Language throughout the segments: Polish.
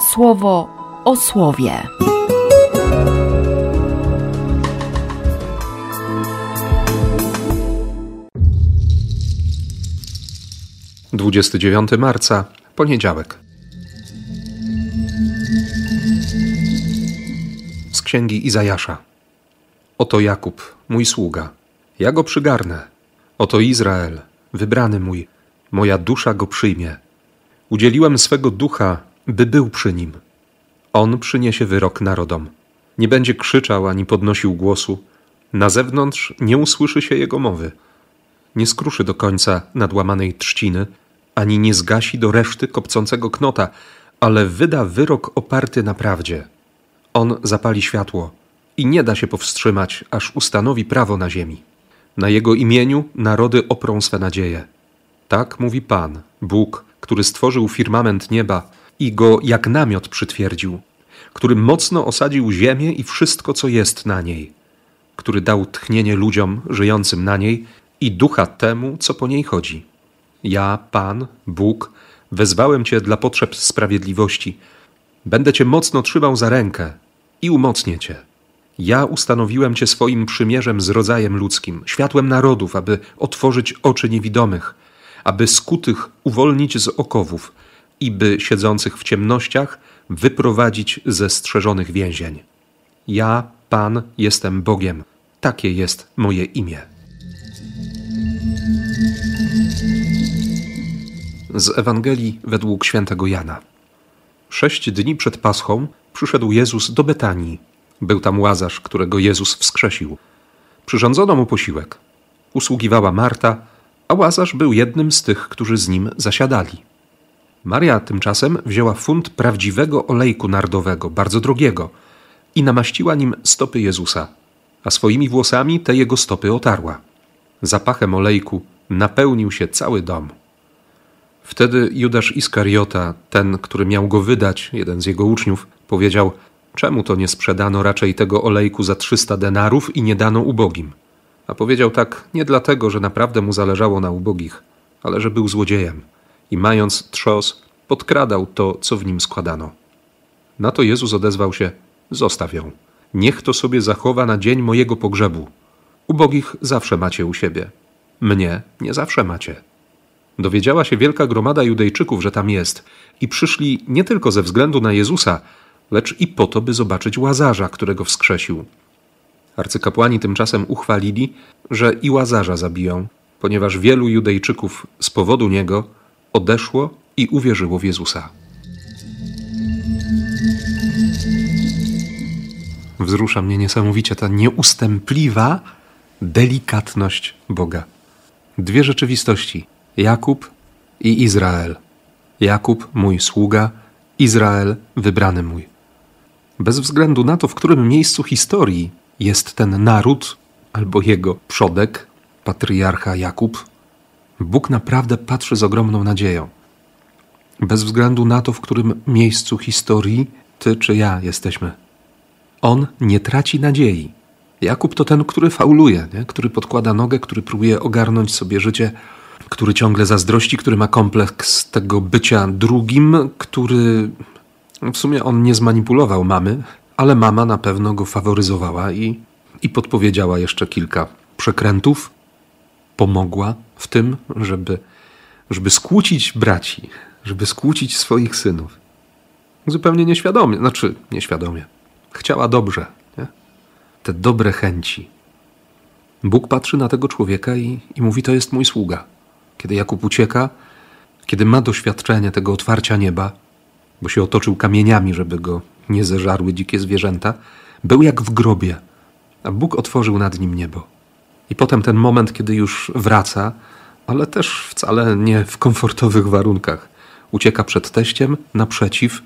słowo o słowie. Dwudziesty dziewiąty marca, poniedziałek. Z księgi Izajasza. Oto Jakub, mój sługa. Ja go przygarnę. Oto Izrael, wybrany mój. Moja dusza go przyjmie. Udzieliłem swego ducha, by był przy nim. On przyniesie wyrok narodom. Nie będzie krzyczał ani podnosił głosu. Na zewnątrz nie usłyszy się jego mowy. Nie skruszy do końca nadłamanej trzciny, ani nie zgasi do reszty kopcącego knota, ale wyda wyrok oparty na prawdzie. On zapali światło i nie da się powstrzymać, aż ustanowi prawo na ziemi. Na jego imieniu narody oprą swe nadzieje. Tak mówi Pan, Bóg, który stworzył firmament nieba i go jak namiot przytwierdził, który mocno osadził ziemię i wszystko, co jest na niej, który dał tchnienie ludziom żyjącym na niej i ducha temu, co po niej chodzi. Ja, Pan, Bóg, wezwałem Cię dla potrzeb sprawiedliwości. Będę Cię mocno trzymał za rękę i umocnię Cię. Ja ustanowiłem Cię swoim przymierzem z rodzajem ludzkim, światłem narodów, aby otworzyć oczy niewidomych, aby skutych uwolnić z okowów i by siedzących w ciemnościach wyprowadzić ze strzeżonych więzień. Ja, Pan, jestem Bogiem. Takie jest moje imię. Z Ewangelii według świętego Jana. Sześć dni przed Paschą przyszedł Jezus do Betanii. Był tam łazarz, którego Jezus wskrzesił. Przyrządzono mu posiłek. Usługiwała Marta, a łazarz był jednym z tych, którzy z nim zasiadali. Maria tymczasem wzięła funt prawdziwego olejku nardowego, bardzo drogiego, i namaściła nim stopy Jezusa, a swoimi włosami te jego stopy otarła. Zapachem olejku napełnił się cały dom. Wtedy Judasz Iskariota, ten, który miał go wydać, jeden z jego uczniów, powiedział: Czemu to nie sprzedano raczej tego olejku za trzysta denarów i nie dano ubogim? A powiedział tak nie dlatego, że naprawdę mu zależało na ubogich, ale że był złodziejem i mając trzos, podkradał to, co w nim składano. Na to Jezus odezwał się: Zostaw ją. Niech to sobie zachowa na dzień mojego pogrzebu. Ubogich zawsze macie u siebie. Mnie nie zawsze macie. Dowiedziała się wielka gromada Judejczyków, że tam jest, i przyszli nie tylko ze względu na Jezusa, lecz i po to, by zobaczyć łazarza, którego wskrzesił. Arcykapłani tymczasem uchwalili, że i łazarza zabiją, ponieważ wielu Judejczyków z powodu niego odeszło i uwierzyło w Jezusa. Wzrusza mnie niesamowicie ta nieustępliwa delikatność Boga. Dwie rzeczywistości: Jakub i Izrael. Jakub, mój sługa, Izrael, wybrany mój. Bez względu na to, w którym miejscu historii jest ten naród albo jego przodek, patriarcha Jakub, Bóg naprawdę patrzy z ogromną nadzieją. Bez względu na to, w którym miejscu historii ty czy ja jesteśmy. On nie traci nadziei. Jakub to ten, który fauluje, nie? który podkłada nogę, który próbuje ogarnąć sobie życie, który ciągle zazdrości, który ma kompleks tego bycia drugim, który w sumie on nie zmanipulował mamy, ale mama na pewno go faworyzowała i, i podpowiedziała jeszcze kilka przekrętów, pomogła w tym, żeby, żeby skłócić braci, żeby skłócić swoich synów. Zupełnie nieświadomie, znaczy nieświadomie. Chciała dobrze, nie? te dobre chęci. Bóg patrzy na tego człowieka i, i mówi: To jest mój sługa. Kiedy Jakub ucieka, kiedy ma doświadczenie tego otwarcia nieba, bo się otoczył kamieniami, żeby go nie zeżarły dzikie zwierzęta, był jak w grobie, a Bóg otworzył nad nim niebo. I potem ten moment, kiedy już wraca, ale też wcale nie w komfortowych warunkach. Ucieka przed teściem, naprzeciw,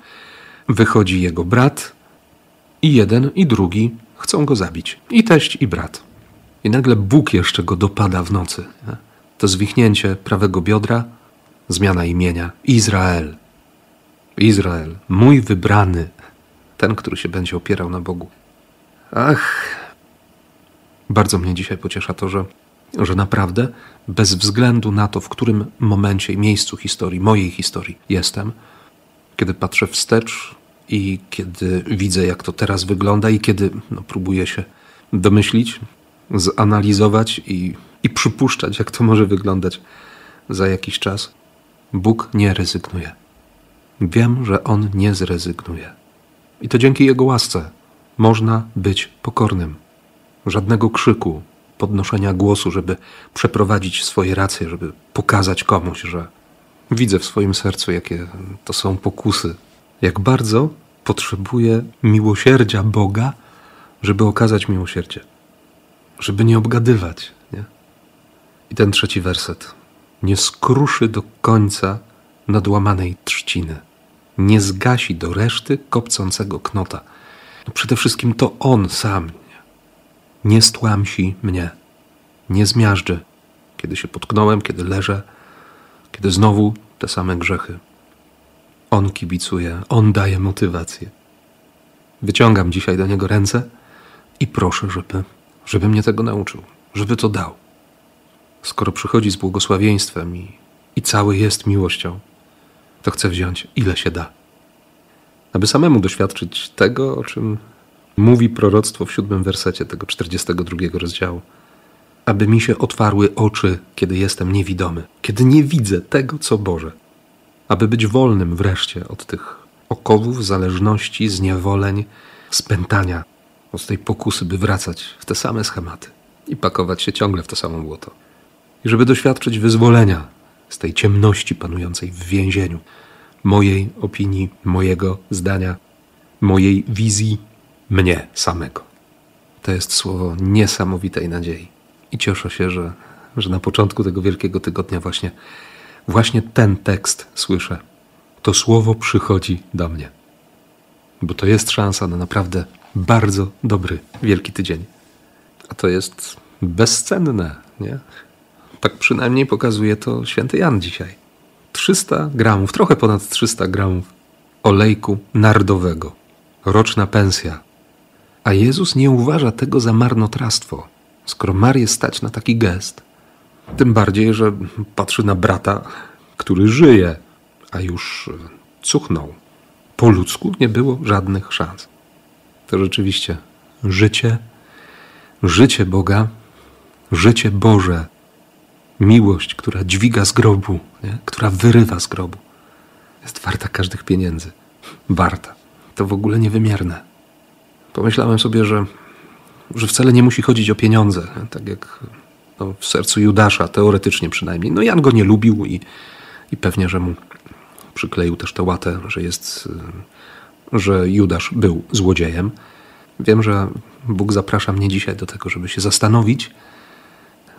wychodzi jego brat i jeden i drugi chcą go zabić. I teść, i brat. I nagle Bóg jeszcze go dopada w nocy. To zwichnięcie prawego biodra, zmiana imienia. Izrael. Izrael, mój wybrany, ten, który się będzie opierał na Bogu. Ach, bardzo mnie dzisiaj pociesza to, że, że naprawdę, bez względu na to, w którym momencie i miejscu historii, mojej historii jestem, kiedy patrzę wstecz I kiedy widzę, jak to teraz wygląda, i kiedy no, próbuję się domyślić, zanalizować i, i przypuszczać, jak to może wyglądać za jakiś czas, Bóg nie rezygnuje. Wiem, że On nie zrezygnuje. I to dzięki Jego łasce można być pokornym. Żadnego krzyku, podnoszenia głosu, żeby przeprowadzić swoje racje, żeby pokazać komuś, że widzę w swoim sercu, jakie to są pokusy, jak bardzo potrzebuję miłosierdzia Boga, żeby okazać miłosierdzie, żeby nie obgadywać. Nie? I ten trzeci werset. Nie skruszy do końca nadłamanej trzciny, nie zgasi do reszty kopcącego knota. No przede wszystkim to On sam nie stłamsi mnie, nie zmiażdży, kiedy się potknąłem, kiedy leżę, kiedy znowu te same grzechy. On kibicuje, On daje motywację. Wyciągam dzisiaj do Niego ręce i proszę, żeby, żeby mnie tego nauczył, żeby to dał. Skoro przychodzi z błogosławieństwem i, i cały jest miłością, to chcę wziąć ile się da. Aby samemu doświadczyć tego, o czym mówi proroctwo w siódmym wersecie tego 42 rozdziału. Aby mi się otwarły oczy, kiedy jestem niewidomy, kiedy nie widzę tego, co Boże. Aby być wolnym wreszcie od tych okowów, zależności, zniewoleń, spętania, od tej pokusy, by wracać w te same schematy i pakować się ciągle w to samo błoto. I żeby doświadczyć wyzwolenia z tej ciemności panującej w więzieniu, mojej opinii, mojego zdania, mojej wizji, mnie samego. To jest słowo niesamowitej nadziei. I cieszę się, że, że na początku tego wielkiego tygodnia właśnie, właśnie ten tekst słyszę. To słowo przychodzi do mnie. Bo to jest szansa na naprawdę bardzo dobry wielki tydzień. A to jest bezcenne, nie? Tak przynajmniej pokazuje to święty Jan dzisiaj. 300 gramów, trochę ponad 300 gramów olejku nardowego. Roczna pensja a Jezus nie uważa tego za marnotrawstwo, skoro Marię stać na taki gest. Tym bardziej, że patrzy na brata, który żyje, a już cuchnął. Po ludzku nie było żadnych szans. To rzeczywiście życie, życie Boga, życie Boże, miłość, która dźwiga z grobu, nie? która wyrywa z grobu, jest warta każdych pieniędzy. Warta. To w ogóle niewymierne pomyślałem sobie, że, że wcale nie musi chodzić o pieniądze, tak jak no, w sercu Judasza, teoretycznie przynajmniej. No Jan go nie lubił i, i pewnie, że mu przykleił też tę łatę, że jest, że Judasz był złodziejem. Wiem, że Bóg zaprasza mnie dzisiaj do tego, żeby się zastanowić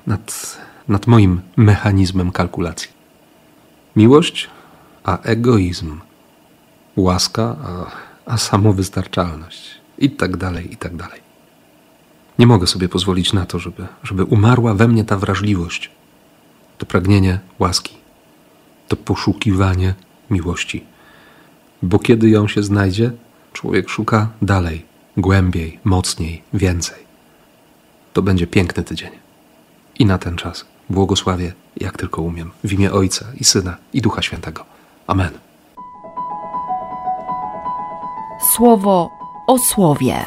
nad, nad moim mechanizmem kalkulacji. Miłość, a egoizm. Łaska, a, a samowystarczalność i tak dalej, i tak dalej. Nie mogę sobie pozwolić na to, żeby, żeby umarła we mnie ta wrażliwość, to pragnienie łaski, to poszukiwanie miłości. Bo kiedy ją się znajdzie, człowiek szuka dalej, głębiej, mocniej, więcej. To będzie piękny tydzień. I na ten czas błogosławię, jak tylko umiem, w imię Ojca i Syna i Ducha Świętego. Amen. Słowo o słowie.